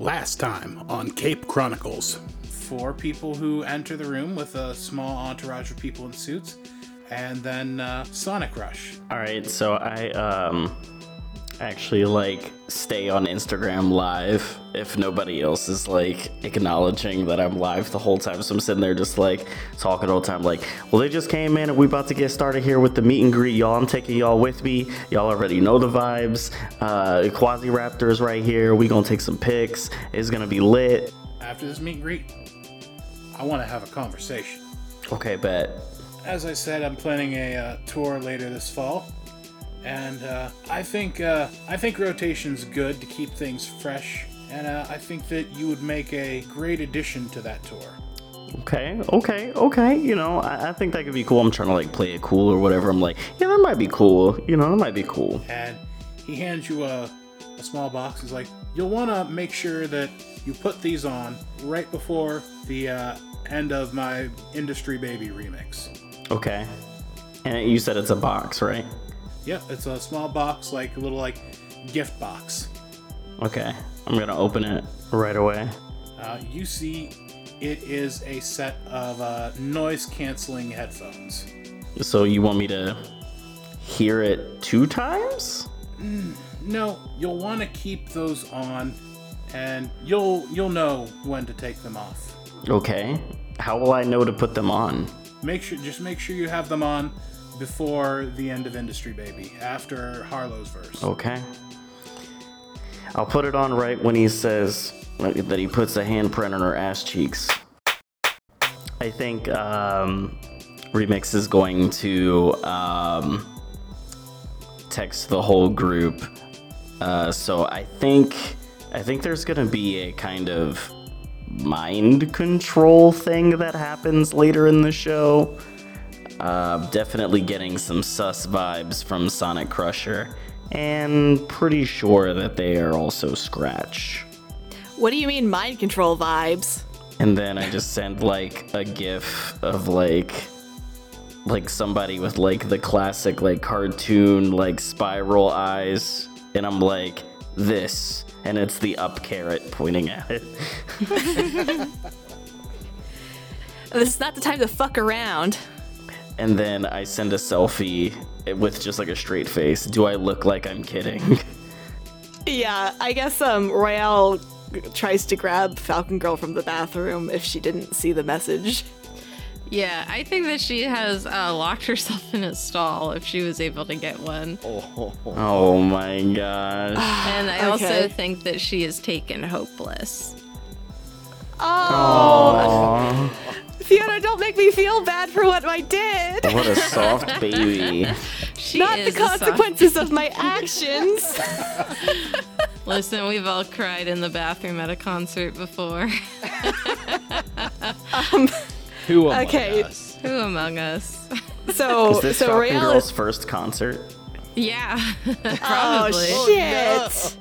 Last time on Cape Chronicles. Four people who enter the room with a small entourage of people in suits, and then uh, Sonic Rush. All right, so I um actually like stay on Instagram live if nobody else is like acknowledging that I'm live the whole time. So I'm sitting there just like talking all the time, like, well, they just came in and we about to get started here with the meet and greet, y'all. I'm taking y'all with me. Y'all already know the vibes. Uh, Quasiraptor's right here. We gonna take some pics. It's gonna be lit. After this meet and greet, I want to have a conversation. Okay, bet. As I said, I'm planning a uh, tour later this fall, and uh, I think uh, I think rotation's good to keep things fresh, and uh, I think that you would make a great addition to that tour. Okay, okay, okay. You know, I, I think that could be cool. I'm trying to like play it cool or whatever. I'm like, yeah, that might be cool. You know, that might be cool. And he hands you a, a small box. He's like, you'll want to make sure that you put these on right before the uh, end of my Industry Baby remix. Okay. And you said it's a box, right? Yep, it's a small box, like a little like gift box. Okay. I'm gonna open it right away. Uh, you see, it is a set of uh, noise canceling headphones. So you want me to hear it two times? No, you'll want to keep those on, and you'll you'll know when to take them off. Okay. How will I know to put them on? Make sure, just make sure you have them on before the end of Industry Baby, after Harlow's verse. Okay. I'll put it on right when he says that he puts a handprint on her ass cheeks. I think um, Remix is going to um, text the whole group. Uh, so I think I think there's gonna be a kind of mind control thing that happens later in the show. Uh, definitely getting some sus vibes from SoniCrusher, and pretty sure that they are also Scratch. What do you mean mind control vibes? And then I just send like a gif of like like somebody with like the classic like cartoon like spiral eyes and I'm like this and it's the up caret pointing at it. This is not the time to fuck around. And then I send a selfie with just like a straight face. Do I look like I'm kidding? Yeah, I guess um Royale tries to grab Falcon Girl from the bathroom if she didn't see the message. Yeah, I think that she has uh, locked herself in a stall if she was able to get one. oh my gosh. And I also think that she is taken hopeless. Oh, Fiona, don't make me feel bad for what I did. What a soft baby. She Not the is a soft- consequences of my actions. Listen, we've all cried in the bathroom at a concert before. Who among Okay. us? Who among us? So, Is this so Falcon Royale Girl's first concert? yeah, Oh probably. shit.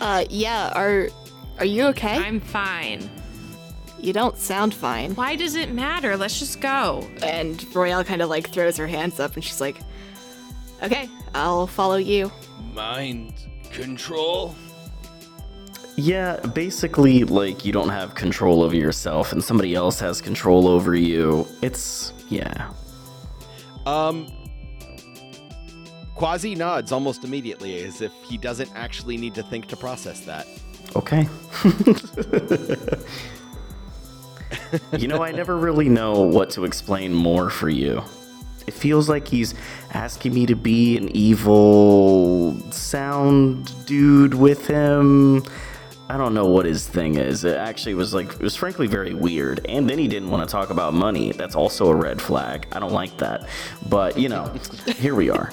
Uh, yeah. Are are you okay? I'm fine. You don't sound fine. Why does it matter? Let's just go. And Royale kind of like throws her hands up and she's like, "Okay, I'll follow you." Mind control? Yeah, basically, like, you don't have control over yourself and somebody else has control over you. It's, yeah. Um. Quasi nods almost immediately, as if he doesn't actually need to think to process that. Okay. you know, I never really know what to explain more for you. It feels like he's asking me to be an evil sound dude with him. I don't know what his thing is. It actually was like, it was frankly very weird. And then he didn't want to talk about money. That's also a red flag. I don't like that. But, you know, here we are.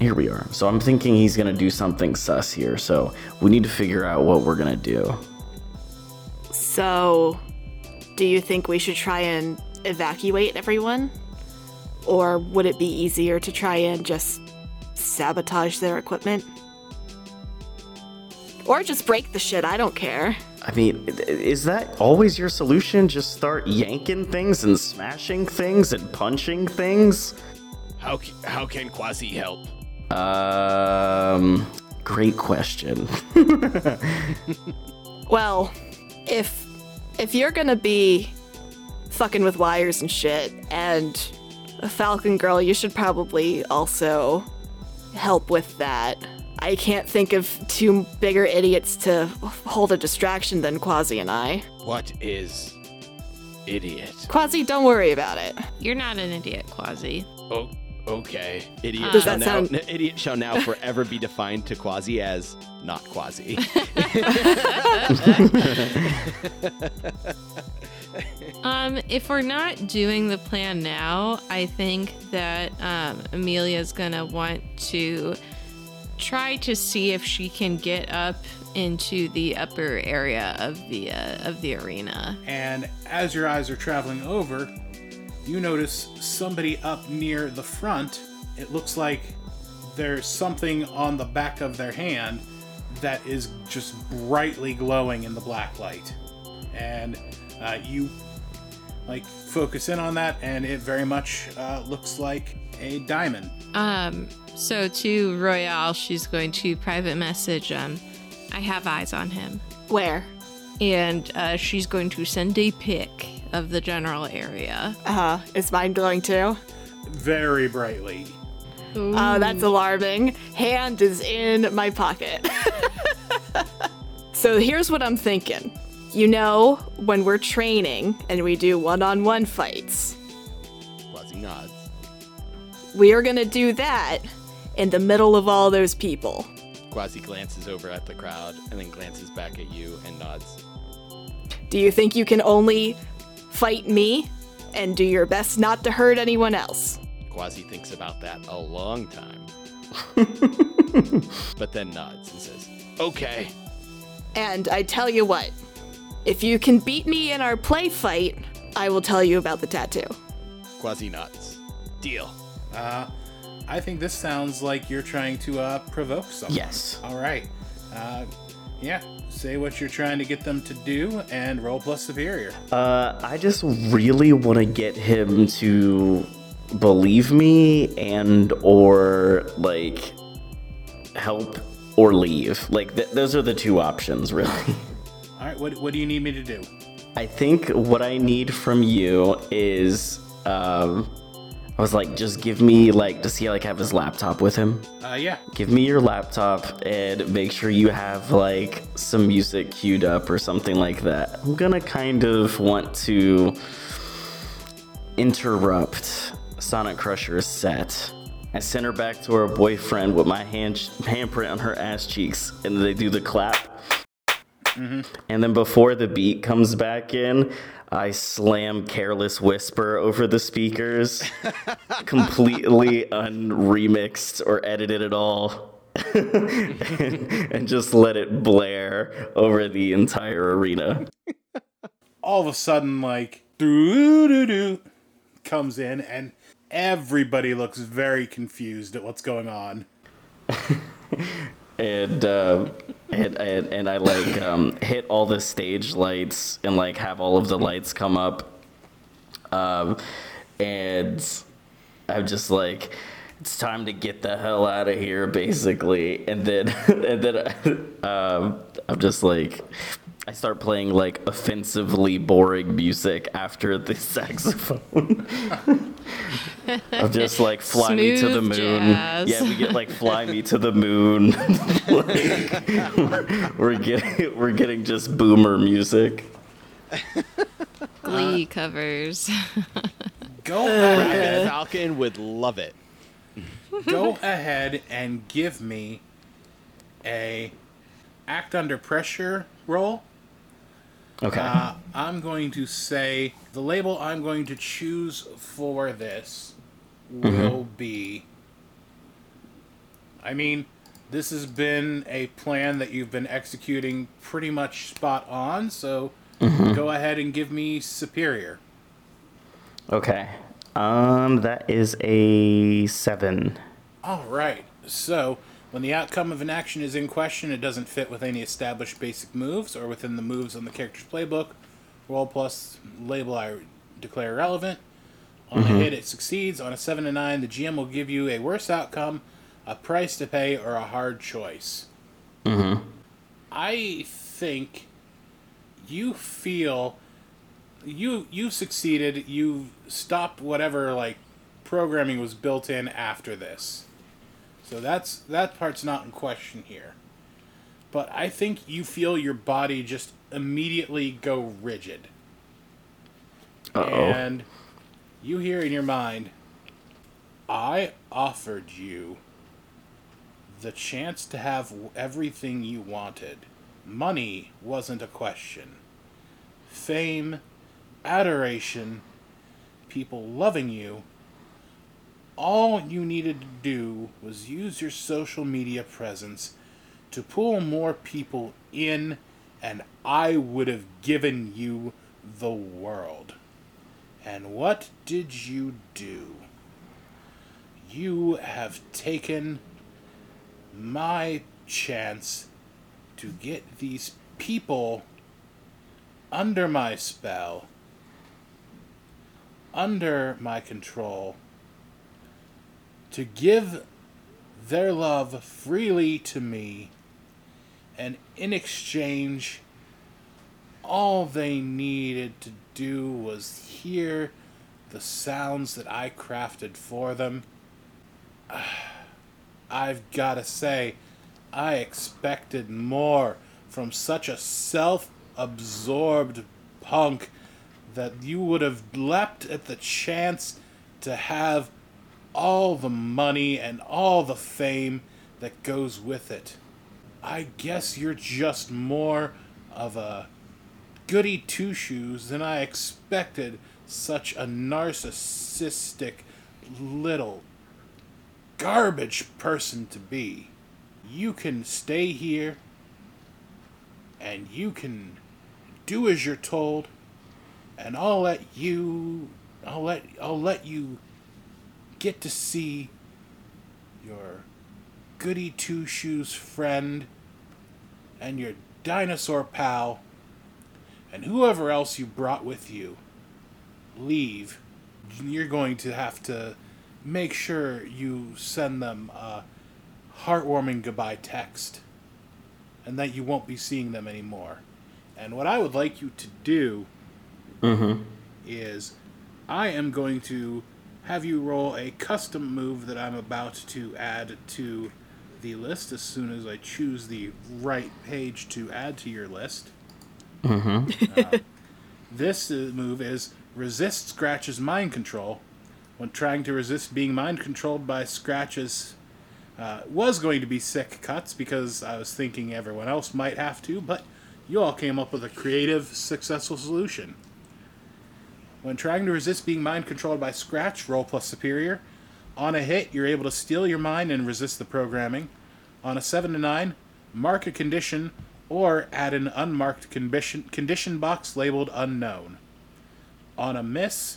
Here we are. So I'm thinking he's going to do something sus here. So we need to figure out what we're going to do. So, do you think we should try and evacuate everyone? Or would it be easier to try and just sabotage their equipment? Or just break the shit, I don't care. I mean, is that always your solution? Just start yanking things and smashing things and punching things? How how can Quasi help? Um, great question. Well, if if you're gonna be fucking with wires and shit and a falcon girl, you should probably also help with that. I can't think of two bigger idiots to hold a distraction than Quasi and I. What is idiot? Quasi, don't worry about it. You're not an idiot, Quasi. Oh, okay. Idiot Does shall that now sound- idiot shall now forever be defined to quasi as not quasi. Um, if we're not doing the plan now, I think that um, Amelia's gonna want to try to see if she can get up into the upper area of the uh, of the arena. And as your eyes are traveling over, you notice somebody up near the front. It looks like there's something on the back of their hand that is just brightly glowing in the black light. And uh, you like focus in on that, and it very much uh, looks like a diamond. Um, so to Royale, she's going to private message. Um, I have eyes on him, Where? and uh, she's going to send a pic of the general area. Uh huh. Is mine glowing too? Very brightly. Oh, that's alarming. Hand is in my pocket. so here's what I'm thinking. You know, when we're training and we do one on one fights, quasi nods. we are gonna do that in the middle of all those people. Quasi glances over at the crowd and then glances back at you and nods. Do you think you can only fight me and do your best not to hurt anyone else? Quasi thinks about that a long time. but then nods and says, Okay. And I tell you what, if you can beat me in our play fight, I will tell you about the tattoo. Quasi nods. Deal. Uh, I think this sounds like you're trying to uh, provoke someone. Yes. All right. Uh, yeah. Say what you're trying to get them to do and roll plus superior. Uh, I just really want to get him to believe me and or like help or leave. Like th- those are the two options, really. All right. What, what do you need me to do? I think what I need from you is, um, I was like, just give me like, does he like have his laptop with him? Uh, yeah. Give me your laptop and make sure you have like some music queued up or something like that. I'm gonna kind of want to interrupt SoniCrusher's set. I send her back to her boyfriend with my hand handprint on her ass cheeks, and they do the clap. And then before the beat comes back in, I slam Careless Whisper over the speakers, completely unremixed or edited at all, and just let it blare over the entire arena. All of a sudden, like, doo doo doo comes in, and everybody looks very confused at what's going on. and uh, and, and and I like um, hit all the stage lights and like have all of the lights come up, um, and I'm just like, it's time to get the hell out of here, basically. And then and then um, I'm just like. I start playing like offensively boring music after the saxophone. I'm just like fly me to the moon. jazz. Yeah, we get like fly me to the moon. like, we're, we're getting we're getting just boomer music. Glee covers. Go ahead, Falcon would love it. go ahead and give me a act under pressure roll. Okay. Uh, I'm going to say the label I'm going to choose for this will be. I mean, this has been a plan that you've been executing pretty much spot on, so go ahead and give me superior. okay. Um, that is a seven. All right. So, when the outcome of an action is in question, it doesn't fit with any established basic moves or within the moves on the character's playbook. Roll plus label I declare relevant. On a mm-hmm. hit, it succeeds. On a 7 to 9, the GM will give you a worse outcome, a price to pay, or a hard choice. Mm-hmm. I think you feel you you succeeded. You stopped whatever like programming was built in after this. So that's that part's not in question here. But I think you feel your body just immediately go rigid. Uh-oh. And you hear in your mind, I offered you the chance to have everything you wanted. Money wasn't a question. Fame, adoration, people loving you. All you needed to do was use your social media presence to pull more people in, and I would have given you the world. And what did you do? You have taken my chance to get these people under my spell, under my control, to give their love freely to me, and in exchange, all they needed to do was hear the sounds that I crafted for them. I've got to say, I expected more from such a self absorbed punk that you would have leapt at the chance to have all the money and all the fame that goes with it. I guess you're just more of a goody two shoes than I expected such a narcissistic little garbage person to be. You can stay here and you can do as you're told and I'll let you I'll let I'll let you get to see your goody two shoes friend and your dinosaur pal and whoever else you brought with you leave you're going to have to make sure you send them a heartwarming goodbye text and that you won't be seeing them anymore. And what i would like you to do mm-hmm. is i am going to have you roll a custom move that i'm about to add to the list as soon as i choose the right page to add to your list this uh, move is resist Scratch's mind control. When trying to resist being mind controlled by Scratch's, uh, was going to be sick cuts because I was thinking everyone else might have to, but you all came up with a creative, successful solution. When trying to resist being mind controlled by Scratch, roll plus superior. On a hit, you're able to steel your mind and resist the programming. On a 7 to 9, mark a condition or add an unmarked condition, condition box labeled unknown. On a miss,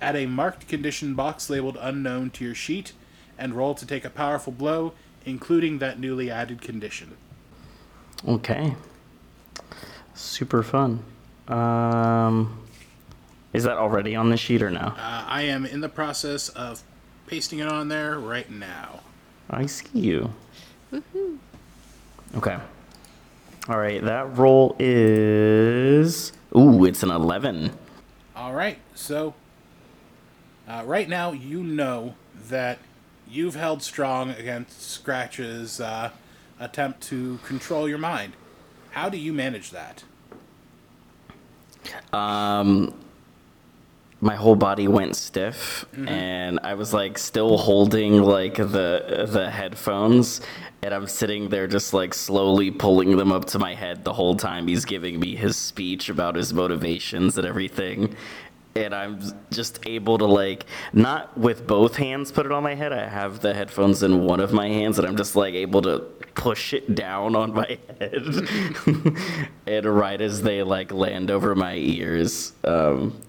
add a marked condition box labeled unknown to your sheet and roll to take a powerful blow, including that newly added condition. Okay. Super fun. Um, is that already on the sheet or no? Uh, I am in the process of pasting it on there right now. I see you. Okay. All right, that roll is. Ooh, it's an 11. All right, so uh, right now you know that you've held strong against Scratch's uh, attempt to control your mind. How do you manage that? Um, my whole body went stiff, and I was like still holding like the the headphones, and I'm sitting there just like slowly pulling them up to my head the whole time he's giving me his speech about his motivations and everything. And I'm just able to like not with both hands put it on my head. I have the headphones in one of my hands, and I'm just like able to push it down on my head. and right as they like land over my ears, um,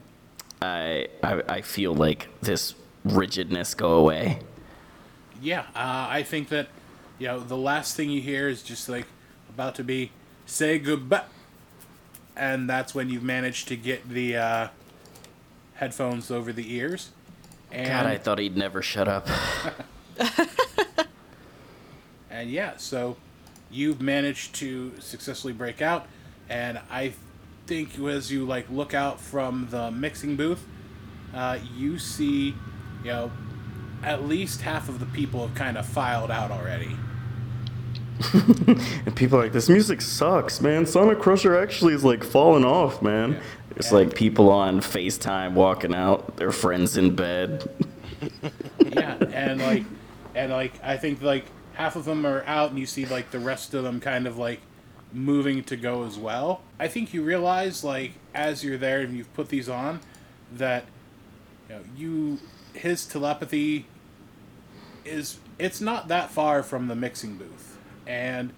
I, I I feel like this rigidness go away. Yeah, uh, I think that you know the last thing you hear is just like about to be say goodbye, and that's when you've managed to get the uh, headphones over the ears. And, God, I thought he'd never shut up. and yeah, so you've managed to successfully break out, and I think as you like look out from the mixing booth, uh, you see, you know, at least half of the people have kind of filed out already. And people are like, this music sucks, man. SoniCrusher actually is like falling off, man. Yeah. It's Yeah. like people on FaceTime walking out, their friends in bed. yeah, and like, and like, I think like half of them are out, and you see like the rest of them kind of like moving to go as well. I think you realize like as you're there and you've put these on, that you know you his telepathy is it's not that far from the mixing booth, and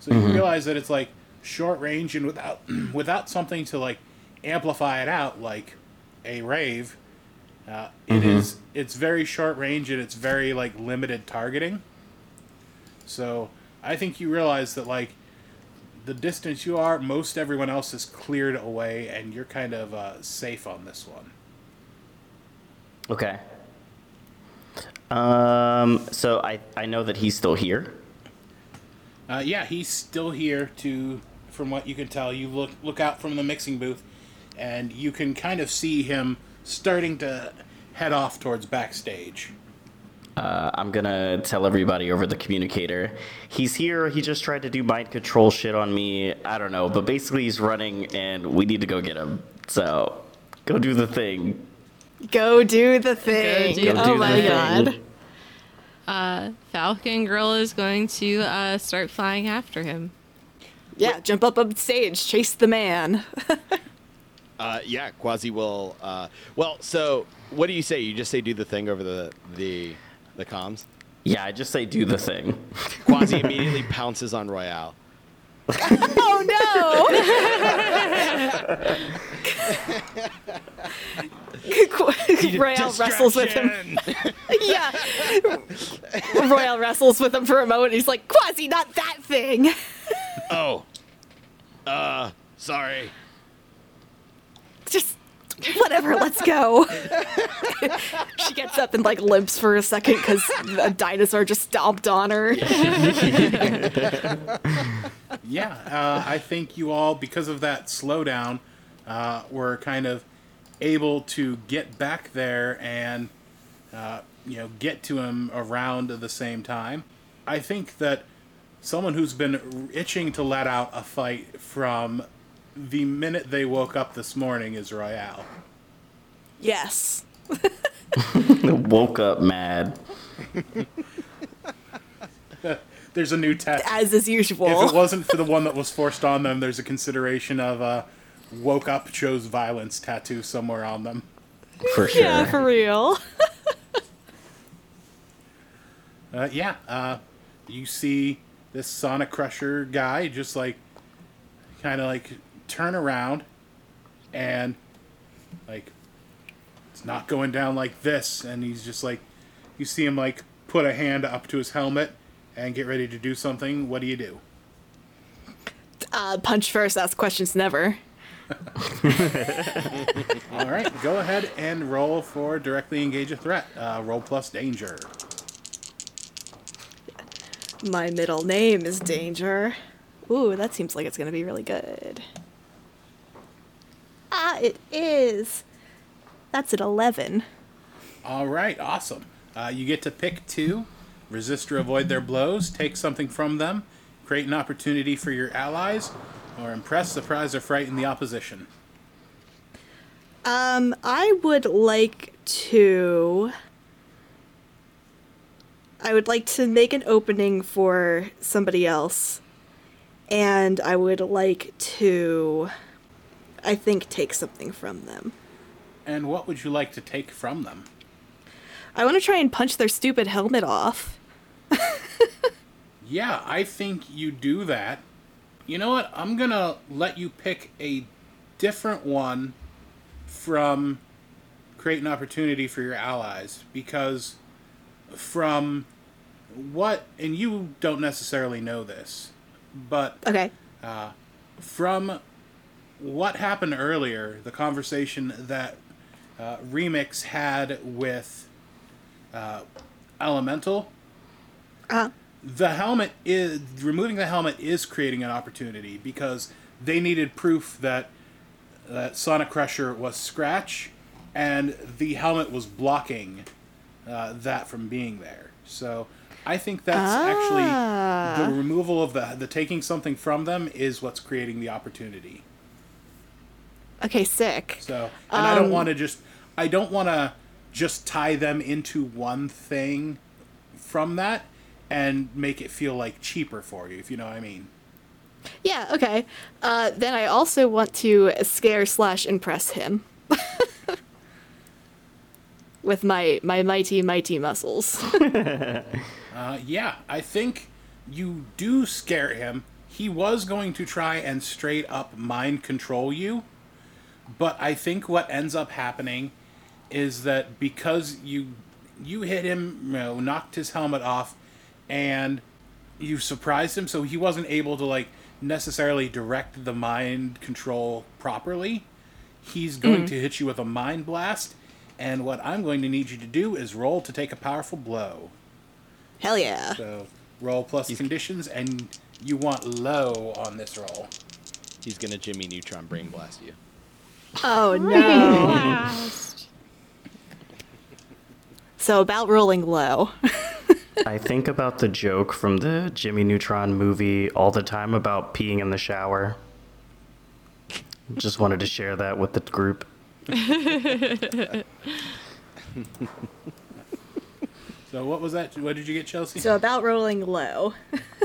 so you realize that it's like short range and without without something to like amplify it out like a rave. Uh, it is it's very short range and it's very like limited targeting. So I think you realize that like the distance you are, most everyone else is cleared away, and you're kind of uh, safe on this one. Okay. Um, so I, I know that he's still here. Uh, yeah, he's still here. To from what you can tell, you look look out from the mixing booth, and you can kind of see him starting to head off towards backstage. Uh, I'm gonna tell everybody over the communicator. He's here. He just tried to do mind control shit on me. I don't know, but basically he's running, and we need to go get him. So, go do the thing. Go do the thing. do oh the my thing. god. Uh, Falcon Girl is going to uh, start flying after him. Yeah, jump up on stage, chase the man. Uh, yeah, Quasi will. Uh, well, so what do you say? You just say do the thing over the the the comms. Yeah, I just say do the thing. Quasi immediately pounces on Royale. oh no! Royale wrestles with him. yeah. Royale wrestles with him for a moment. He's like, Quasi, not that thing. Oh, uh, sorry. Just whatever, let's go. she gets up and like limps for a second because a dinosaur just stomped on her. Yeah, uh, I think you all, because of that slowdown, uh, were kind of able to get back there and, uh, you know, get to him around the same time. I think that someone who's been itching to let out a fight from the minute they woke up this morning is Royale. Yes. Woke up mad. There's a new test. As is usual. If it wasn't for the one that was forced on them, there's a consideration of uh, woke up, chose violence tattoo somewhere on them. For sure. yeah, for real. Uh, yeah, uh, you see this SoniCrusher guy just like kind of like turn around and like it's not going down like this, and he's just like you see him like put a hand up to his helmet and get ready to do something. What do you do? Uh, punch first, ask questions never. All right, go ahead and roll for directly engage a threat. Uh, roll plus danger. My middle name is Danger. Ooh, that seems like it's gonna be really good. Ah, it is. That's at 11. All right, awesome. Uh, you get to pick two, resist or avoid their blows, take something from them, create an opportunity for your allies, or impress, surprise, or frighten the opposition. Um, I would like to. I would like to make an opening for somebody else. And I would like to. I think take something from them. And what would you like to take from them? I want to try and punch their stupid helmet off. Yeah, I think you do that. You know what? I'm gonna let you pick a different one from create an opportunity for your allies because from what and you don't necessarily know this, but Okay. Uh, from what happened earlier, the conversation that uh, Remix had with uh, Elemental, Uh, the helmet is removing the helmet is creating an opportunity because they needed proof that that SoniCrusher was Scratch, and the helmet was blocking uh, that from being there. So I think that's actually the removal of the the taking something from them is what's creating the opportunity. Okay, sick. So, and I don't Um, want to just, I don't want to just tie them into one thing from that and make it feel like cheaper for you, if you know what I mean. Yeah, okay. Uh, then I also want to scare slash impress him. With my, my mighty, mighty muscles. Uh, yeah, I think you do scare him. He was going to try and straight up mind control you, but I think what ends up happening is that because you you hit him, you know, knocked his helmet off, and you surprised him, so he wasn't able to like necessarily direct the mind control properly. He's going mm-hmm. to hit you with a mind blast, and what I'm going to need you to do is roll to take a powerful blow. Hell yeah. So roll plus conditions, and you want low on this roll. He's gonna Jimmy Neutron brain blast you. Oh no. Blast. So about rolling low. I think about the joke from the Jimmy Neutron movie all the time about peeing in the shower. Just wanted to share that with the group. So what was that? What did you get, Chelsea? so about rolling low.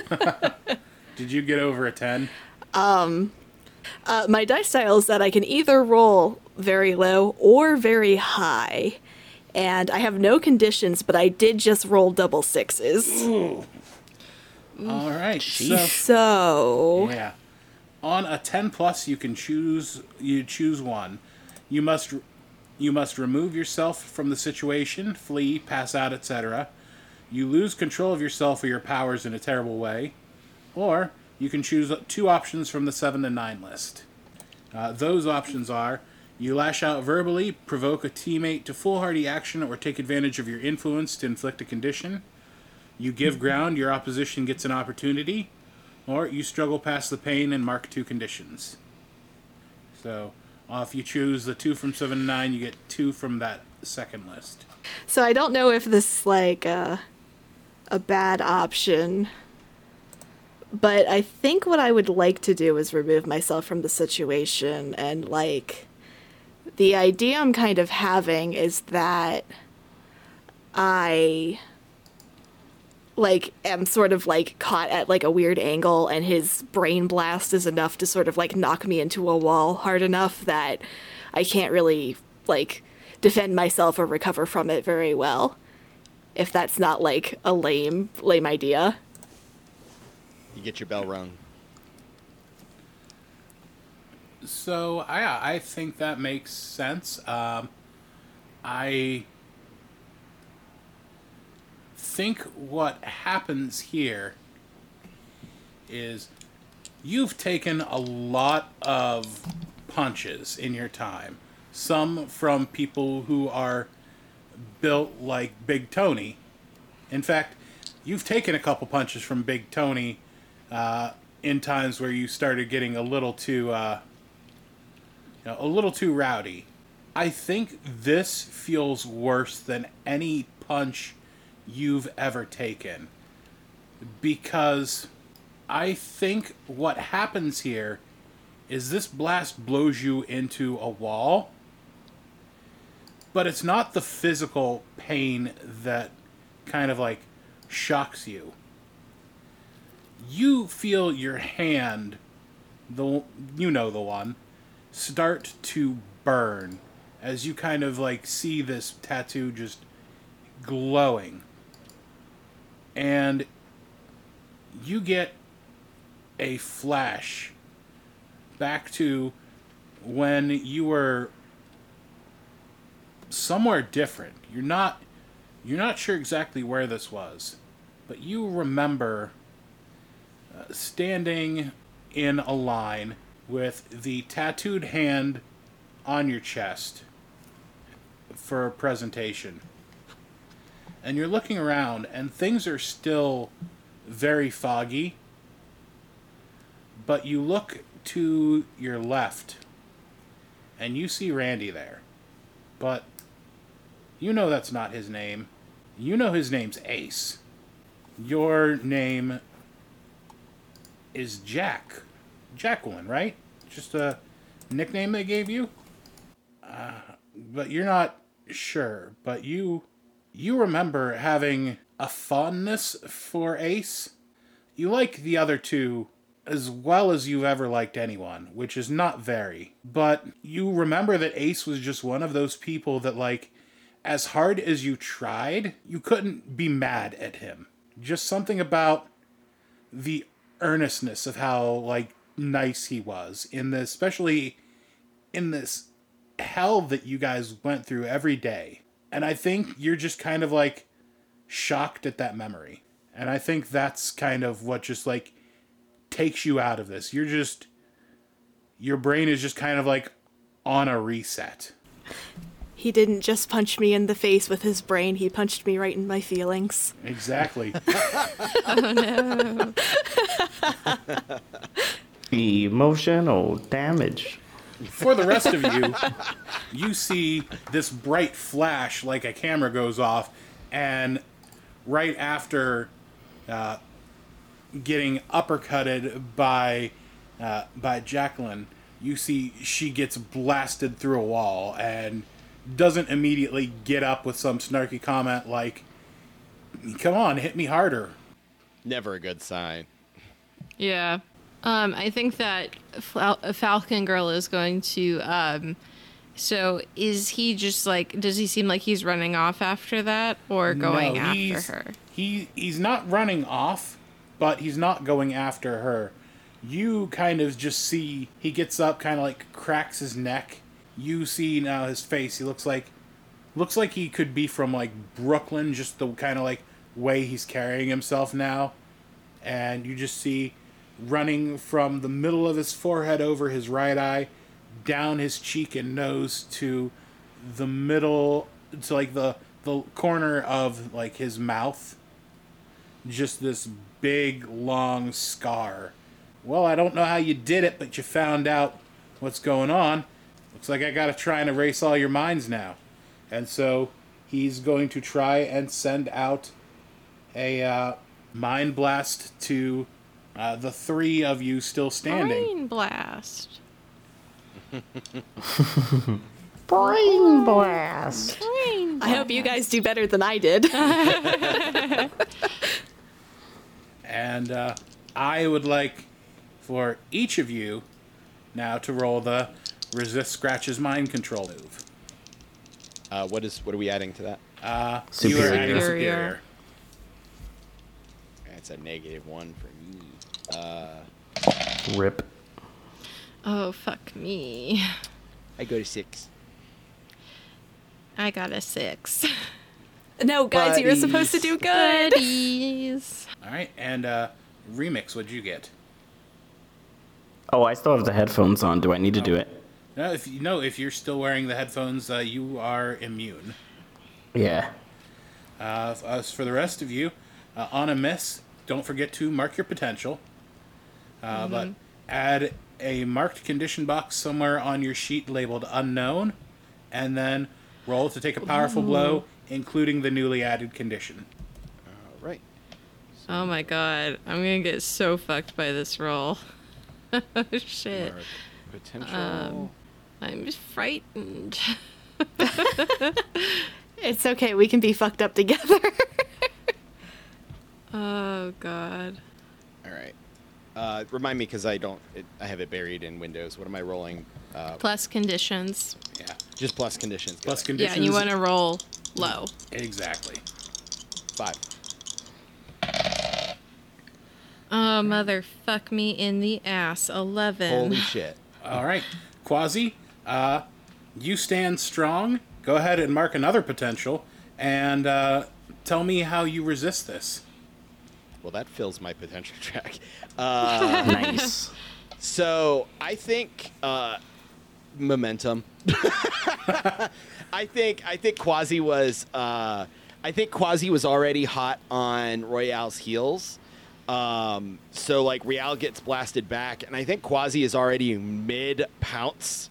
did you get over a ten? Uh, my dice style is that I can either roll very low or very high. And I have no conditions, but I did just roll double sixes. All right. So So, yeah, on a ten plus, you can choose. You choose one. You must. You must remove yourself from the situation, flee, pass out, etc. You lose control of yourself or your powers in a terrible way, or you can choose two options from the seven to nine list. Uh, those options are you lash out verbally, provoke a teammate to foolhardy action, or take advantage of your influence to inflict a condition. You give ground, your opposition gets an opportunity, or you struggle past the pain and mark two conditions. So, uh, if you choose the two from seven to nine, you get two from that second list. so I don't know if this is like a, a bad option. But I think what I would like to do is remove myself from the situation and like the idea I'm kind of having is that I like am sort of like caught at like a weird angle and his brain blast is enough to sort of like knock me into a wall hard enough that I can't really like defend myself or recover from it very well. If that's not like a lame lame idea. You get your bell rung. So, I I think that makes sense. Um, I think what happens here is you've taken a lot of punches in your time. Some from people who are built like Big Tony. In fact, you've taken a couple punches from Big Tony uh, in times where you started getting a little too, uh, you know, a little too rowdy. I think this feels worse than any punch you've ever taken because I think what happens here is this blast blows you into a wall, but it's not the physical pain that kind of like shocks you. You feel your hand, the you know the one, start to burn as you kind of like see this tattoo just glowing. And you get a flash back to when you were somewhere different. You're not you're not sure exactly where this was, but you remember uh, standing in a line with the tattooed hand on your chest for a presentation. And you're looking around and things are still very foggy. But you look to your left and you see Randy there. But you know that's not his name. You know his name's Ace. Your name is Jack. Jacqueline, right? Just a nickname they gave you? Uh, but you're not sure. But you you remember having a fondness for Ace? You like the other two as well as you've ever liked anyone, which is not very. But you remember that Ace was just one of those people that, like, as hard as you tried, you couldn't be mad at him. Just something about the earnestness of how, like, nice he was in this, especially in this hell that you guys went through every day. And I think you're just kind of like shocked at that memory. And I think that's kind of what just like takes you out of this. You're just your brain is just kind of like on a reset. He didn't just punch me in the face with his brain, he punched me right in my feelings. Exactly. Oh, Emotional damage. For the rest of you, you see this bright flash like a camera goes off, and right after uh, getting uppercutted by uh, by Jacqueline, you see she gets blasted through a wall and doesn't immediately get up with some snarky comment like, "Come on, hit me harder." Never a good sign. Yeah. Um, I think that Fal- Falcon Girl is going to. Um, so is he just like? Does he seem like he's running off after that, or going No, after her? He he's not running off, but he's not going after her. You kind of just see he gets up, kind of like cracks his neck. You see now his face. He looks like looks like he could be from like Brooklyn, just the kind of like way he's carrying himself now. And you just see running from the middle of his forehead over his right eye, down his cheek and nose to the middle to like the the corner of like his mouth. Just this big long scar. Well i don't know how you did it but you found out what's going on. Looks like i gotta try and erase all your minds now. And so he's going to try and send out a uh, mind blast to uh, the three of you still standing Brain blast. Brain blast. Brain I hope you guys do better than I did. And uh, I would like for each of you now to roll the resist scratches mind control move. Uh, what is? What are we adding to that? Uh, you are adding Superior. superior. It's a negative one for me. Uh, Rip. Oh fuck me. I go to six. I got a six. no, guys, you were supposed to do good. Buddies. All right, and uh, remix. What'd you get? Oh, I still have the headphones on. Do I need to do it? No, if you no, if you're still wearing the headphones, uh, you are immune. Yeah. Uh, as for the rest of you, uh, on a miss, don't forget to mark your potential. Uh, But add a marked condition box somewhere on your sheet labeled unknown, and then roll to take a powerful blow, including the newly added condition. All right. Oh my god. I'm gonna get so fucked by this roll. oh shit. Mark potential. Um, I'm frightened. It's okay, we can be fucked up together. Oh god. All right. Uh, remind me because I don't. It, I have it buried in Windows. What am I rolling? Uh, Plus conditions. Yeah. just plus conditions. Plus Got it. conditions. Yeah, you want to roll low. Exactly. five. Oh, motherfuck me in the ass. 11. Holy shit. All right, Quasi, uh, you stand strong. Go ahead and mark another potential, and uh, tell me how you resist this. Well, that fills my potential track. Uh, Nice. So I think uh, momentum. I think I think Quasi was uh, I think Quasi was already hot on Royale's heels. Um, so like Royale gets blasted back, and I think Quasi is already mid pounce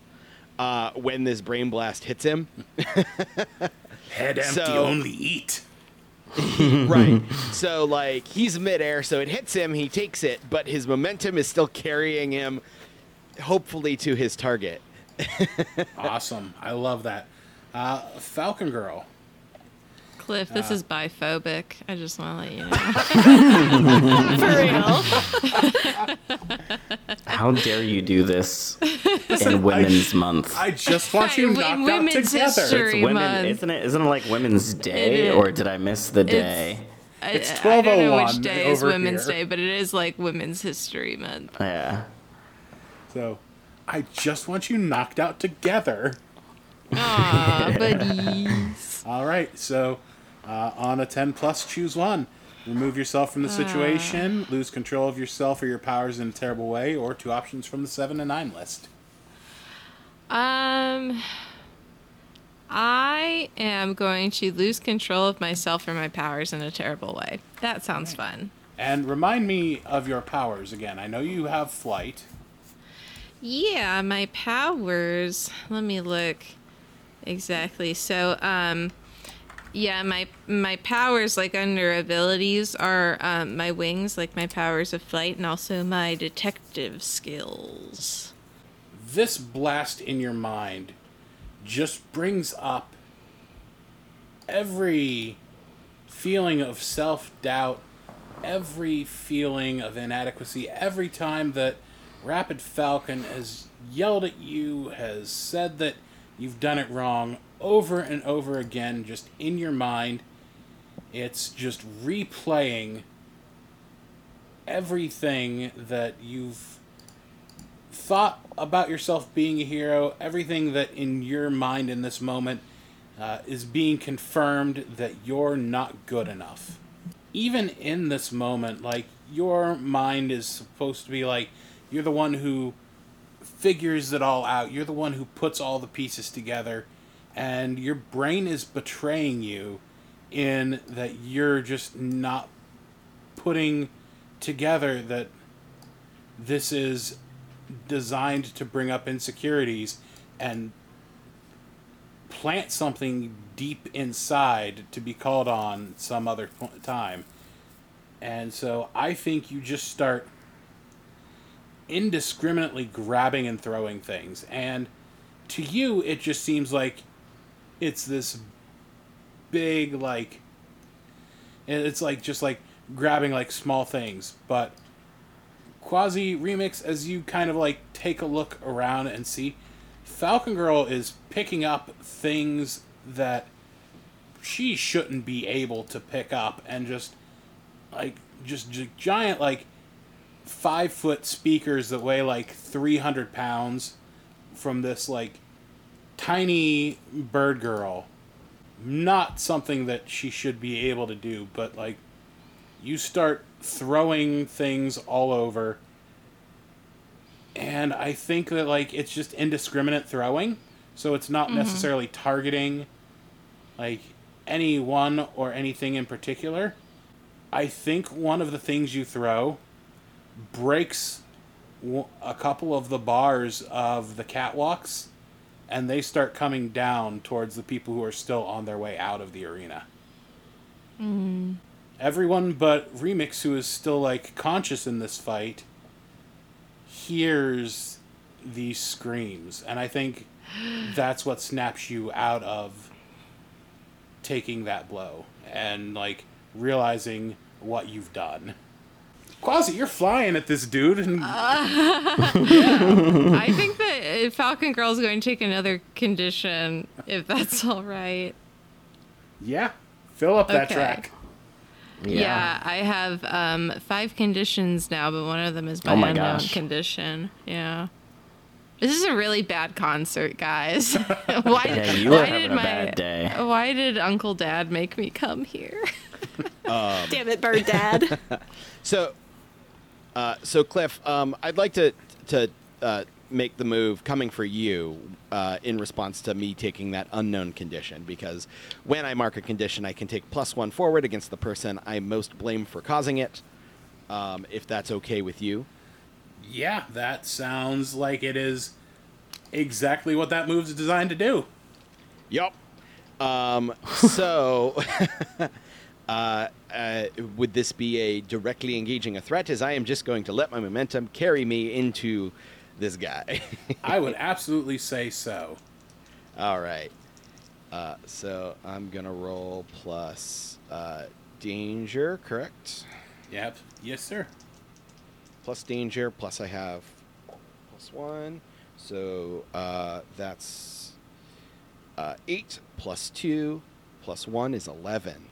uh, when this brain blast hits him. Head empty, So- only eat. right. So like he's midair, so it hits him. He takes it, but his momentum is still carrying him, hopefully to his target. Awesome. I love that. Uh, Falcon Girl. Cliff, this is biphobic. I just want to let you know. For real. How dare you do this in Women's Month? I just want you knocked out together. history. It's women, month. isn't it? Isn't it like Women's Day, is. or did I miss the day? I, It's I don't know 12:01 which oh day is Women's here. Day, but it is like Women's History Month. Yeah. So, I just want you knocked out together. Aw, buddies. All right. So, uh, on a 10 plus, choose one. Remove yourself from the situation, lose control of yourself or your powers in a terrible way, or two options from the 7 and 9 list. Um, I am going to lose control of myself or my powers in a terrible way. That sounds fun. And remind me of your powers again. I know you have flight. Yeah, my powers. Let me look exactly. So, um, yeah, my my powers, like under abilities, are um, my wings, like my powers of flight, and also my detective skills. This blast in your mind just brings up every feeling of self doubt, every feeling of inadequacy, every time that Rapid Falcon has yelled at you, has said that you've done it wrong over and over again, just in your mind. It's just replaying everything that you've thought about yourself being a hero, everything that in your mind in this moment uh, is being confirmed that you're not good enough. Even in this moment, like your mind is supposed to be like you're the one who figures it all out, you're the one who puts all the pieces together, and your brain is betraying you in that you're just not putting together that this is designed to bring up insecurities and plant something deep inside to be called on some other time. And so I think you just start indiscriminately grabbing and throwing things. And to you, it just seems like it's this big, like, it's like just like grabbing like small things. But Quasi Remix, as you kind of like take a look around and see, Falcon Girl is picking up things that she shouldn't be able to pick up and just like just, gi- giant like five foot speakers that weigh like 300 pounds from this like tiny bird girl. Not something that she should be able to do but like you start throwing things all over. And i think that like it's just indiscriminate throwing so it's not mm-hmm. necessarily targeting like anyone or anything in particular. I think one of the things you throw breaks a couple of the bars of the catwalks and they start coming down towards the people who are still on their way out of the arena mm-hmm. everyone but Remix, who is still like conscious in this fight, hears these screams, and I think that's what snaps you out of taking that blow and like realizing what you've done. Quasi, you're flying at this dude, and I think that uh, Falcon Girl is going to take another condition, if that's all right. yeah, fill up that track. Yeah. I have um, five conditions now, but one of them is my Oh my unknown gosh. condition. Yeah. This is a really bad concert, guys. why Yeah, did, you why did a my bad day. why did Uncle Dad make me come here? Damn it, bird dad. So, uh, so Cliff, um, I'd like to to uh, make the move coming for you uh, in response to me taking that unknown condition because when I mark a condition, I can take plus one forward against the person I most blame for causing it. Um, if that's okay with you. Yeah, that sounds like it is exactly what that move's designed to do. Yup. Um, so, uh, uh, would this be a directly engaging a threat? As I am just going to let my momentum carry me into this guy. I would absolutely say so. All right. Uh, so I'm gonna roll plus uh, danger, correct? Yep. Yes, sir. Plus danger, plus I have plus one, so uh, that's uh, eight plus two plus one is eleven.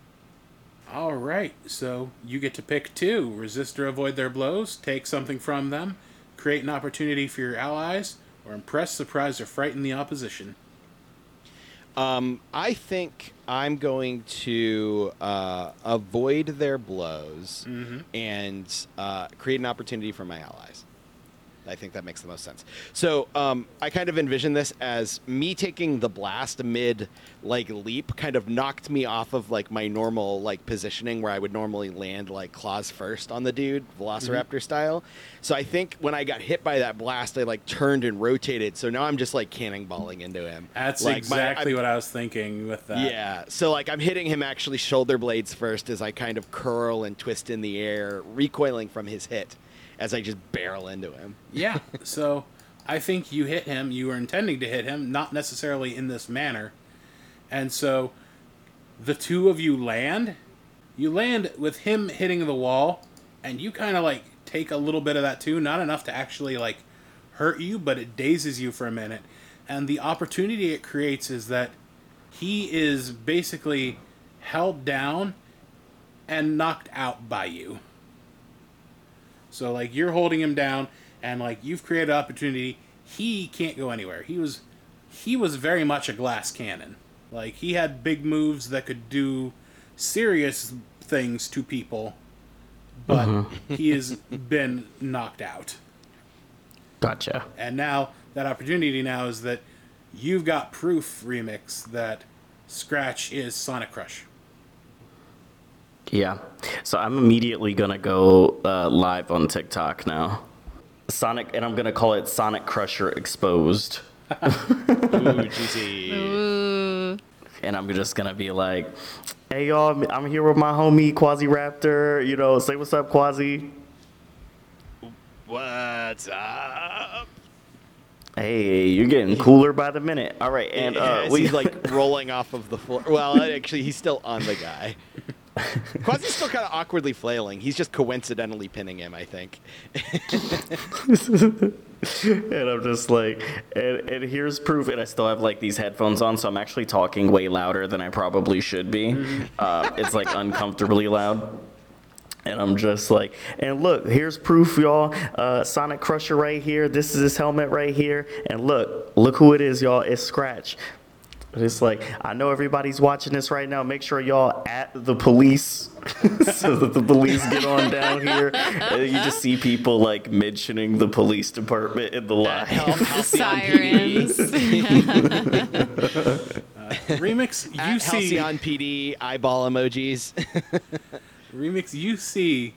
All right. So you get to pick two: resist or avoid their blows, take something from them, create an opportunity for your allies, or impress, surprise, or frighten the opposition. Um, I think I'm going to uh, avoid their blows and uh, create an opportunity for my allies. I think that makes the most sense. So um, I kind of envision this as me taking the blast mid like leap kind of knocked me off of like my normal like positioning where I would normally land like claws first on the dude, Velociraptor style. So I think when I got hit by that blast, I like turned and rotated. So now I'm just like cannonballing into him. That's Like, exactly I'm- what I was thinking with that. yeah. So like I'm hitting him actually shoulder blades first as I kind of curl and twist in the air, recoiling from his hit as I just barrel into him. Yeah. So I think you hit him. You were intending to hit him, not necessarily in this manner. And so the two of you land. You land with him hitting the wall, and you kind of like take a little bit of that too. Not enough to actually like hurt you, but it dazes you for a minute. And the opportunity it creates is that he is basically held down and knocked out by you. So like you're holding him down and like you've created opportunity. He can't go anywhere. He was he was very much a glass cannon. Like he had big moves that could do serious things to people, but uh-huh. he has been knocked out. Gotcha. And now that opportunity now is that you've got proof remix that Scratch is Sonic Crush. Yeah. So I'm immediately gonna go uh, live on TikTok now. Sonic, and I'm gonna call it SoniCrusher Exposed. Ooh, juicy. Ooh. And I'm just gonna be like, "Hey y'all, I'm here with my homie Quasiraptor. You know, say what's up, Quasi. What's up? Hey, you're getting cooler by the minute. All right, and uh, As we he's like rolling off of the floor. Well, actually, he's still on the guy. Quasi's still kind of awkwardly flailing. He's just coincidentally pinning him, I think. and I'm just like, and, and here's proof. And I still have like these headphones on, so I'm actually talking way louder than I probably should be. Uh, it's like uncomfortably loud. And I'm just like, and look, here's proof, y'all. Uh, SoniCrusher right here. This is his helmet right here. And look, look who it is, y'all. It's Scratch. But It's like, I know everybody's watching this right now. Make sure y'all at the police so that the police get on down here. And you just see people like mentioning the police department in the live. Sirens. Remix, you At see on PD eyeball emojis. Remix, you see,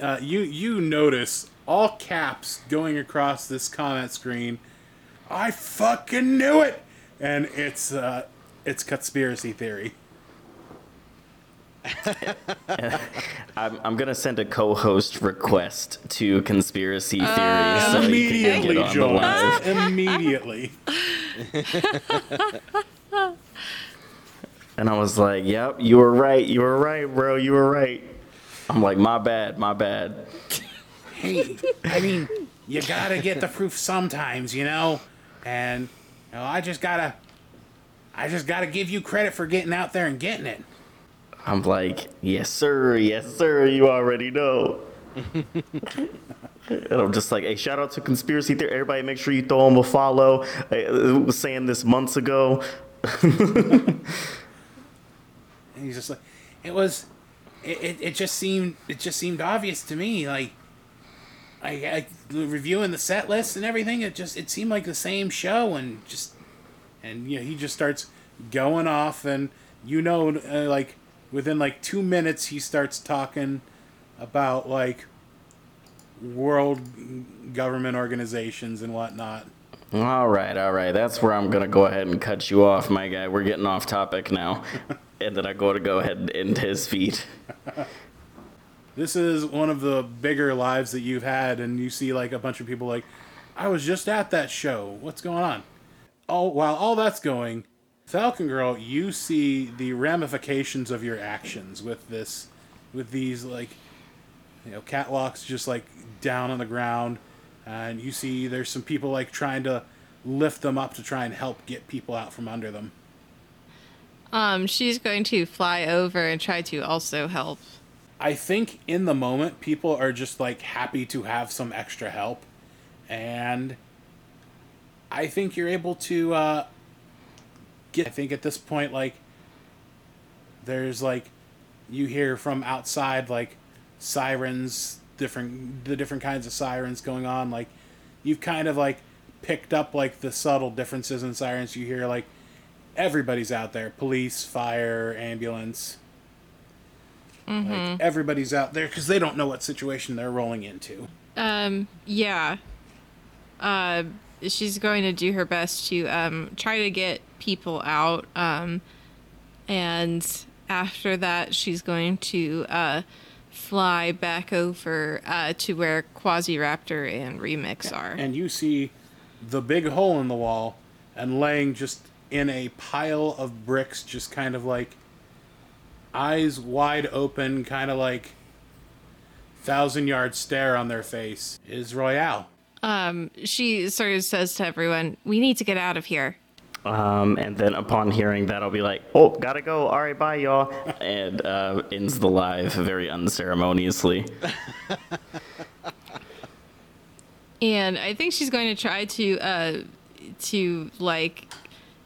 uh, you you notice all caps going across this comment screen. I fucking knew it, and it's uh, it's conspiracy theory. I'm, I'm gonna send a co-host request to conspiracy theories so you can Immediately, get on the Joel. live. Immediately. And I was like, "Yep, you were right. You were right, bro. You were right." I'm like, "My bad, my bad." Hey, I mean, you gotta get the proof sometimes, you know, and you know, I just gotta, I just gotta give you credit for getting out there and getting it. I'm like, "Yes, sir. Yes, sir. You already know." and I'm just like, "Hey, shout out to conspiracy theory. Everybody, make sure you throw him a follow." I was saying this months ago. And he's just like, it was, it, it, it just seemed, it just seemed obvious to me, like, I, I reviewing the set list and everything. It just, it seemed like the same show, and just, and you know, he just starts going off, and you know, uh, like within like two minutes, he starts talking about like world government organizations and whatnot. All right, all right. That's where I'm gonna go ahead and cut you off, my guy. We're getting off topic now, and then I go to go ahead and end his feet. This is one of the bigger lives that you've had, and you see like a bunch of people like, I was just at that show. What's going on? All while all that's going, Falcon Girl, you see the ramifications of your actions with this, with these like, you know, catwalks just like down on the ground, and you see there's some people like trying to lift them up to try and help get people out from under them. Um, she's going to fly over and try to also help. I think in the moment people are just like happy to have some extra help, and I think you're able to uh, get. I think at this point, like there's like you hear from outside like sirens, different the different kinds of sirens going on. Like you've kind of like picked up like the subtle differences in sirens. You hear like everybody's out there: police, fire, ambulance. Like everybody's out there because they don't know what situation they're rolling into. Um, yeah. Uh, she's going to do her best to um, try to get people out. Um, and after that, she's going to uh, fly back over uh, to where Quasiraptor and Remix are. And you see the big hole in the wall and laying just in a pile of bricks, just kind of like eyes wide open, kind of like thousand yard stare on their face, is Royale. Um, she sort of says to everyone, "We need to get out of here." Um, and then upon hearing that, I'll be like, "Oh, gotta go. All right, bye, y'all," and uh, ends the live very unceremoniously. And I think she's going to try to uh to like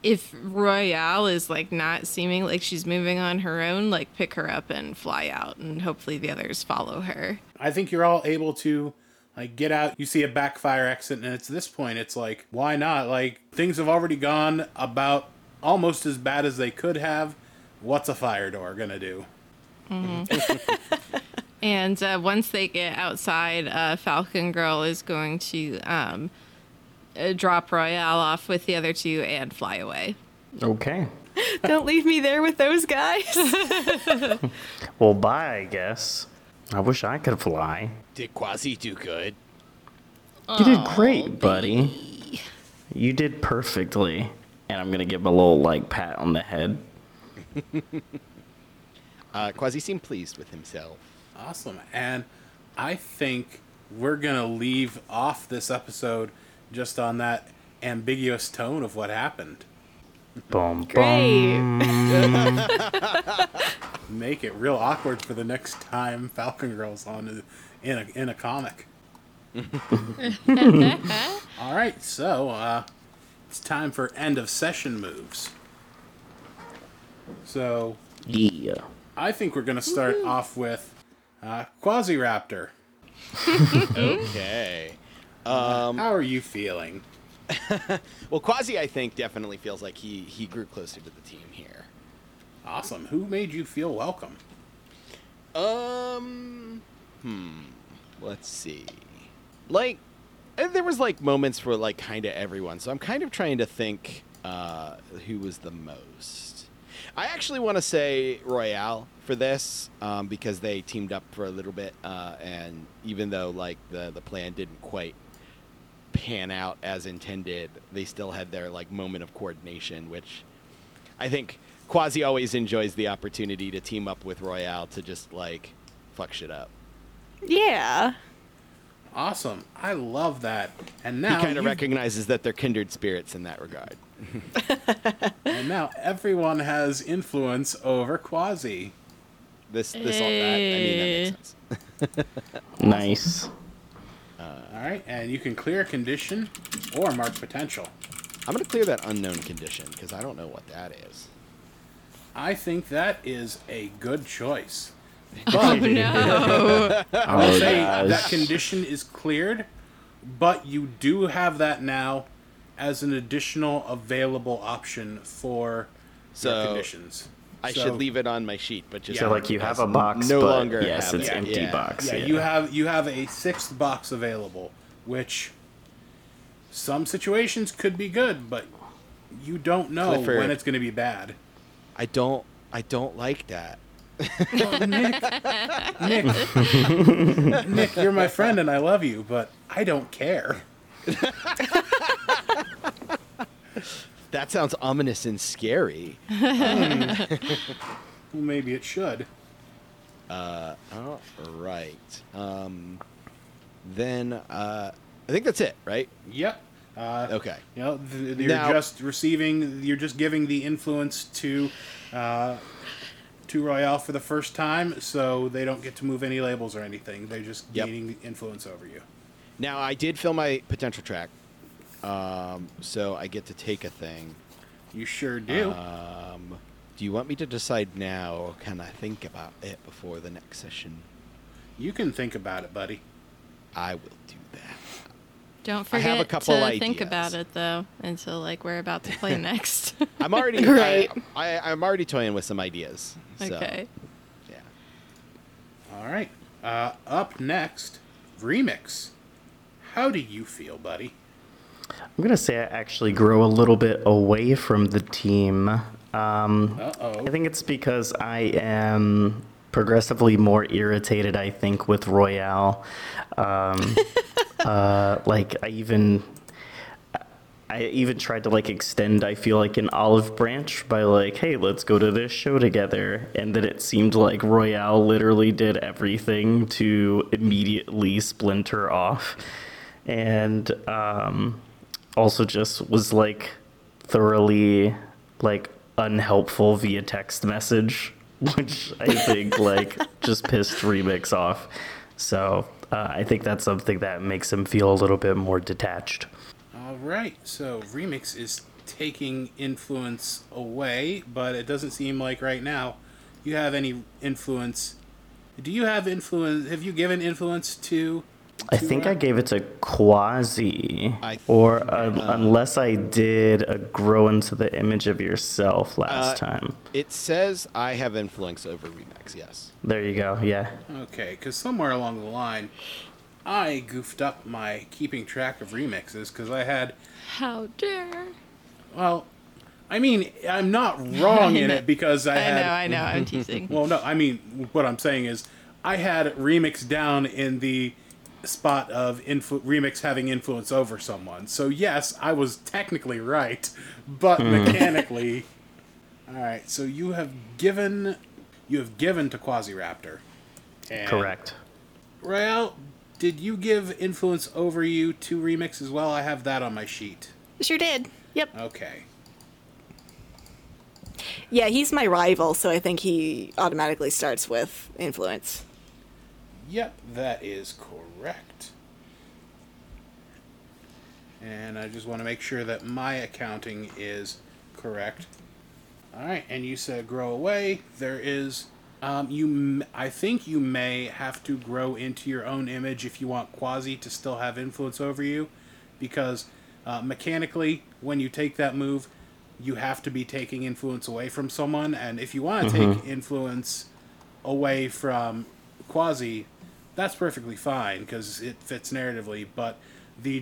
if Royale is like not seeming like she's moving on her own, like pick her up and fly out and hopefully the others follow her. I think you're all able to like get out. You see a backfire exit, and it's this point. It's like, why not? Like things have already gone about almost as bad as they could have. What's a fire door gonna do? And uh, once they get outside, uh, Falcon Girl is going to um, drop Royale off with the other two and fly away. Okay. Don't leave me there with those guys. Well, bye, I guess. I wish I could fly. Did Quasi do good? You did great, buddy. You did perfectly. And I'm gonna give him a little like pat on the head. Uh, Quasi seemed pleased with himself. Awesome. And I think we're going to leave off this episode just on that ambiguous tone of what happened. Boom, Great. boom. Make it real awkward for the next time Falcon Girl's on in a in a comic. All right, so uh, it's time for end of session moves. So Yeah. I think we're going to start off with uh, Quasiraptor. Okay. Um, How are you feeling? well, Quasi, I think, definitely feels like he he grew closer to the team here. Awesome. Who made you feel welcome? Um, hmm. Let's see. Like, uh, there was like moments for like kind of everyone. So I'm kind of trying to think uh, who was the most. I actually want to say Royale for this um, because they teamed up for a little bit, uh, and even though like the the plan didn't quite pan out as intended, they still had their like moment of coordination, which I think Quasi always enjoys the opportunity to team up with Royale to just like fuck shit up. yeah. Awesome. I love that. And now he kind of you've- recognizes that they're kindred spirits in that regard. and now everyone has influence over Quasi. This, this, all that. I mean, that Eh. makes sense. Nice. Uh, all right, and you can clear a condition or mark potential. I'm gonna clear that unknown condition because I don't know what that is. I think that is a good choice. Oh no! Oh, Say gosh. that condition is cleared, but you do have that now as an additional available option for your So, conditions. I So- should leave it on my sheet, but just So like you have a box, no but longer yes, it's it. empty Yeah. box. Yeah, you have you have a sixth box available, which some situations could be good, but you don't know Clifford. when it's going to be bad. I don't. I don't like that. Nick, Nick, Nick, you're my friend and I love you, but I don't care. That sounds ominous and scary. Well, maybe it should. Uh, all right. Um, then uh, I think that's it, right? Yep. Uh, Okay. You know, th- you're Now- just receiving, you're just giving the influence to, uh, to Royale for the first time, so they don't get to move any labels or anything. They're just Yep. gaining influence over you. Now I did fill my potential track, um, so I get to take a thing. You sure do. Um, do you want me to decide now, or can I think about it before the next session? you can think about it, buddy. I will do that. Don't I forget have a couple to ideas. think about it though until like we're about to play next. I'm already Right. I, I, I'm already toying with some ideas. So, okay. Yeah. All right. Uh, up next, Remix. How do you feel, buddy? I'm gonna say I actually grow a little bit away from the team. Um. I think it's because I am progressively more irritated. I think with Royale, um, uh, like I even. I even tried to like extend, I feel like, an olive branch by like, hey, let's go to this show together. And then it seemed like Royale literally did everything to immediately splinter off. And um, also just was like thoroughly like unhelpful via text message, which I think like just pissed Remix off. So uh, I think that's something that makes him feel a little bit more detached. All right. So Remix is taking influence away, but it doesn't seem like right now you have any influence. Do you have influence? Have you given influence to? I think uh, I gave it to Quasi, I- or uh, unless I did a grow into the image of yourself last Uh, time. It says I have influence over Remix. Yes. There you go. Yeah. Okay, because somewhere along the line, I goofed up my keeping track of remixes because I had. How dare. Well, I mean, I'm not wrong in it because I, I had. know, I know, I'm teasing. Well, no, I mean, what I'm saying is, I had remix down in the spot of influ- remix having influence over someone. So yes, I was technically right, but hmm. mechanically, all right. So you have given, you have given to Quasiraptor. And Correct. Royale, did you give influence over you to remix as well? I have that on my sheet. Sure did. Yep. Okay. Yeah, he's my rival, so I think he automatically starts with influence. Yep, that is correct. And I just want to make sure that my accounting is correct. All right, and you said grow away. There is, um, you. m- I think you may have to grow into your own image if you want Quasi to still have influence over you, because uh, mechanically, when you take that move, you have to be taking influence away from someone, and if you want to take influence away from Quasi, that's perfectly fine because it fits narratively. But the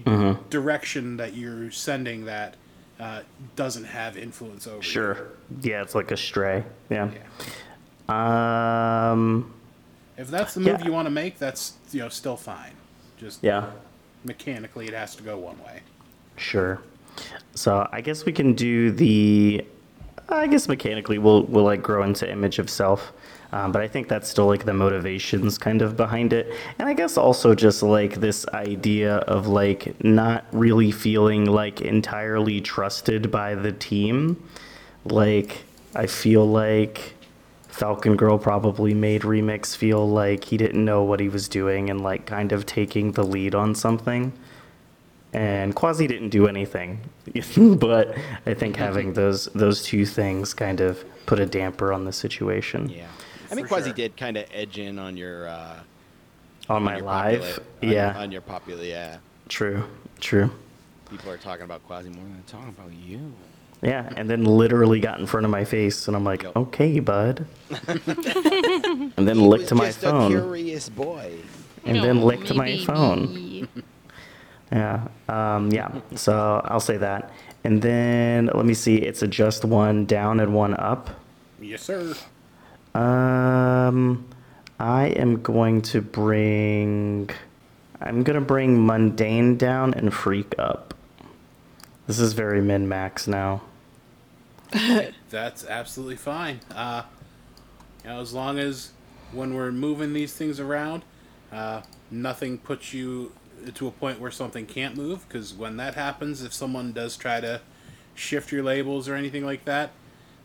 direction that you're sending that uh, doesn't have influence over. you. Sure. Yeah, it's like a stray. Yeah. Yeah. Um. If that's the move Yeah. you want to make, that's you know still fine. Just Yeah. mechanically, it has to go one way. Sure. So I guess we can do the. I guess mechanically we'll we'll like grow into image of self, um, but I think that's still like the motivations kind of behind it, and I guess also just like this idea of like not really feeling like entirely trusted by the team. Like I feel like Falcon Girl probably made Remix feel like he didn't know what he was doing and like kind of taking the lead on something and Quasi didn't do anything, but I think having those those two things kind of put a damper on the situation. Yeah. I think For Quasi sure. did kind of edge in on your uh, On my your live, popula- on- yeah, on your popular. Yeah. true, true, People are talking about Quasi more than they're talking about you. yeah, and then literally got in front of my face, and I'm like, Yep. okay, bud, and then He licked was to my just a curious boy. and then No, licked my maybe. phone. Yeah. Um, yeah. So I'll say that. And then let me see. It's a just one down and one up. Yes, sir. Um, I am going to bring. I'm gonna bring mundane down and freak up. This is very min max now. That's absolutely fine. Uh, you know, as long as when we're moving these things around, uh, nothing puts you to a point where something can't move. Because when that happens, if someone does try to shift your labels or anything like that,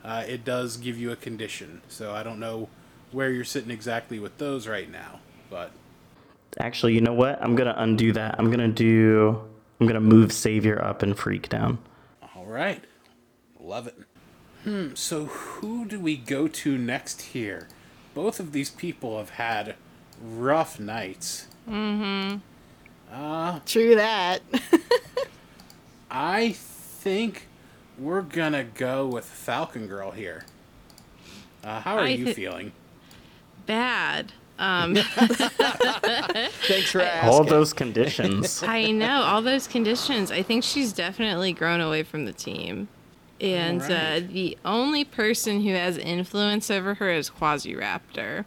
uh, it does give you a condition. So I don't know where you're sitting exactly with those right now, but Actually, you know what? I'm gonna undo that. I'm gonna do. I'm gonna move savior up and freak down. all right, love it. Hmm. So who do we go to next here? Both of these people have had rough nights. Mm-hmm. Uh, True that. I think we're gonna go with Falcon Girl here. Uh, how are I you thi- feeling? Bad. Um, Thanks for asking. All those conditions. I know all those conditions. I think she's definitely grown away from the team, and uh, the only person who has influence over her is Quasiraptor.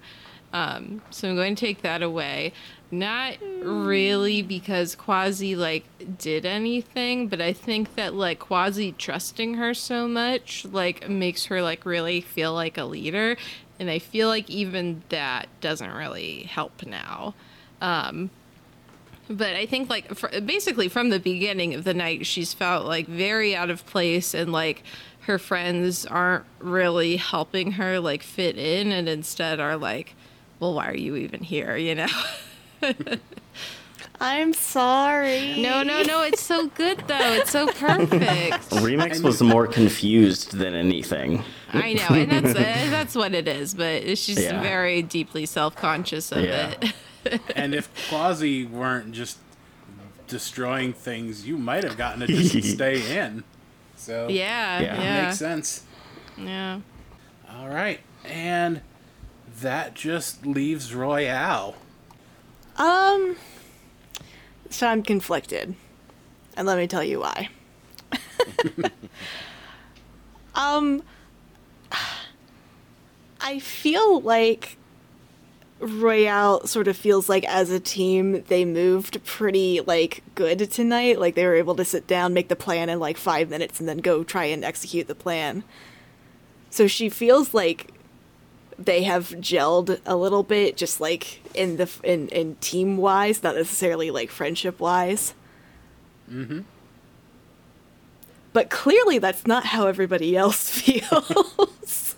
Um, so I'm going to take that away. Not really because Quasi like did anything, but I think that like Quasi trusting her so much like makes her like really feel like a leader, and I feel like even that doesn't really help now. Um, but I think like fr- basically from the beginning of the night, she's felt like very out of place and like her friends aren't really helping her like fit in, and instead are like, well, why are you even here? You know. I'm sorry. No, no, no. It's so good though. It's so perfect. Remix was more confused than anything. I know, and that's uh, that's what it is. But she's Yeah. very deeply self conscious of Yeah. it. and if Quasi weren't just destroying things, you might have gotten a decent stay in. So yeah, Yeah. yeah, makes sense. yeah. All right, and that just leaves Royale. Um, so I'm conflicted, and let me tell you why. um, I feel like Royale sort of feels like as a team they moved pretty like good tonight. Like they were able to sit down, make the plan in like five minutes, and then go try and execute the plan. So she feels like they have gelled a little bit, just like in the in in team wise, not necessarily like friendship wise. Mm-hmm. But clearly, that's not how everybody else feels.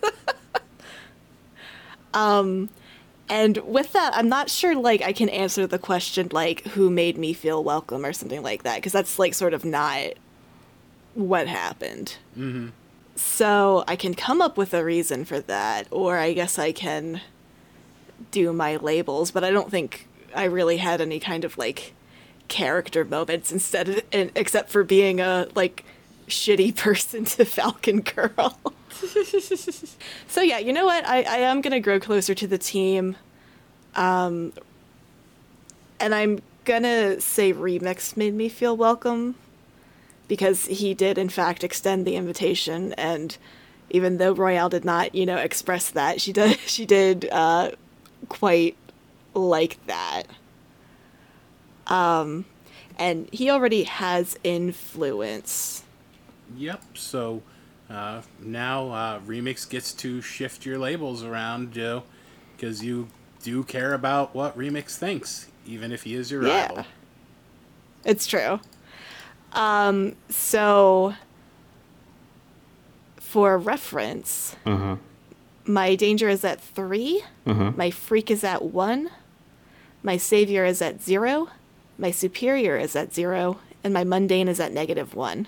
um, and with that, I'm not sure like I can answer the question like who made me feel welcome or something like that because that's like sort of not what happened. So I can come up with a reason for that, or I guess I can do my labels, but I don't think I really had any kind of like character moments instead of, except for being a like shitty person to Falcon Girl. so yeah, you know what? I, I am gonna grow closer to the team. Um and I'm gonna say Remix made me feel welcome because he did in fact extend the invitation and even though Royale did not, you know, express that, she did she did uh quite like that. Um and he already has influence. Yep. So uh, now uh, Remix gets to shift your labels around, Joe, because you do care about what Remix thinks, even if he is your rival. Yeah. It's true. Um, so, for reference, my danger is at 3 my freak is at 1, my savior is at 0, my superior is at 0, and my mundane is at negative 1.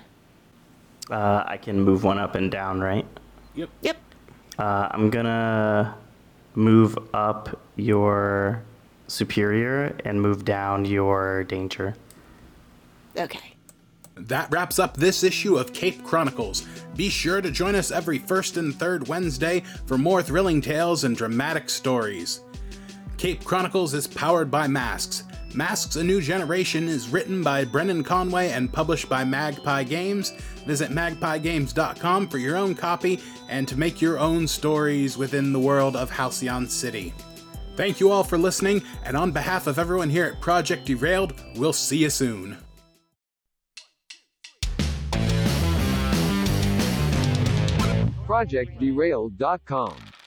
Uh, I can move one up and down, right? Yep. Yep. Uh, I'm gonna move up your superior and move down your danger. Okay. That wraps up this issue of Cape Chronicles. Be sure to join us every first and third Wednesday for more thrilling tales and dramatic stories. Cape Chronicles is powered by Masks. Masks A New Generation is written by Brendan Conway and published by Magpie Games. Visit magpiegames.com for your own copy and to make your own stories within the world of Halcyon City. Thank you all for listening, and on behalf of everyone here at Project Derailed, we'll see you soon. ProjectDerailed.com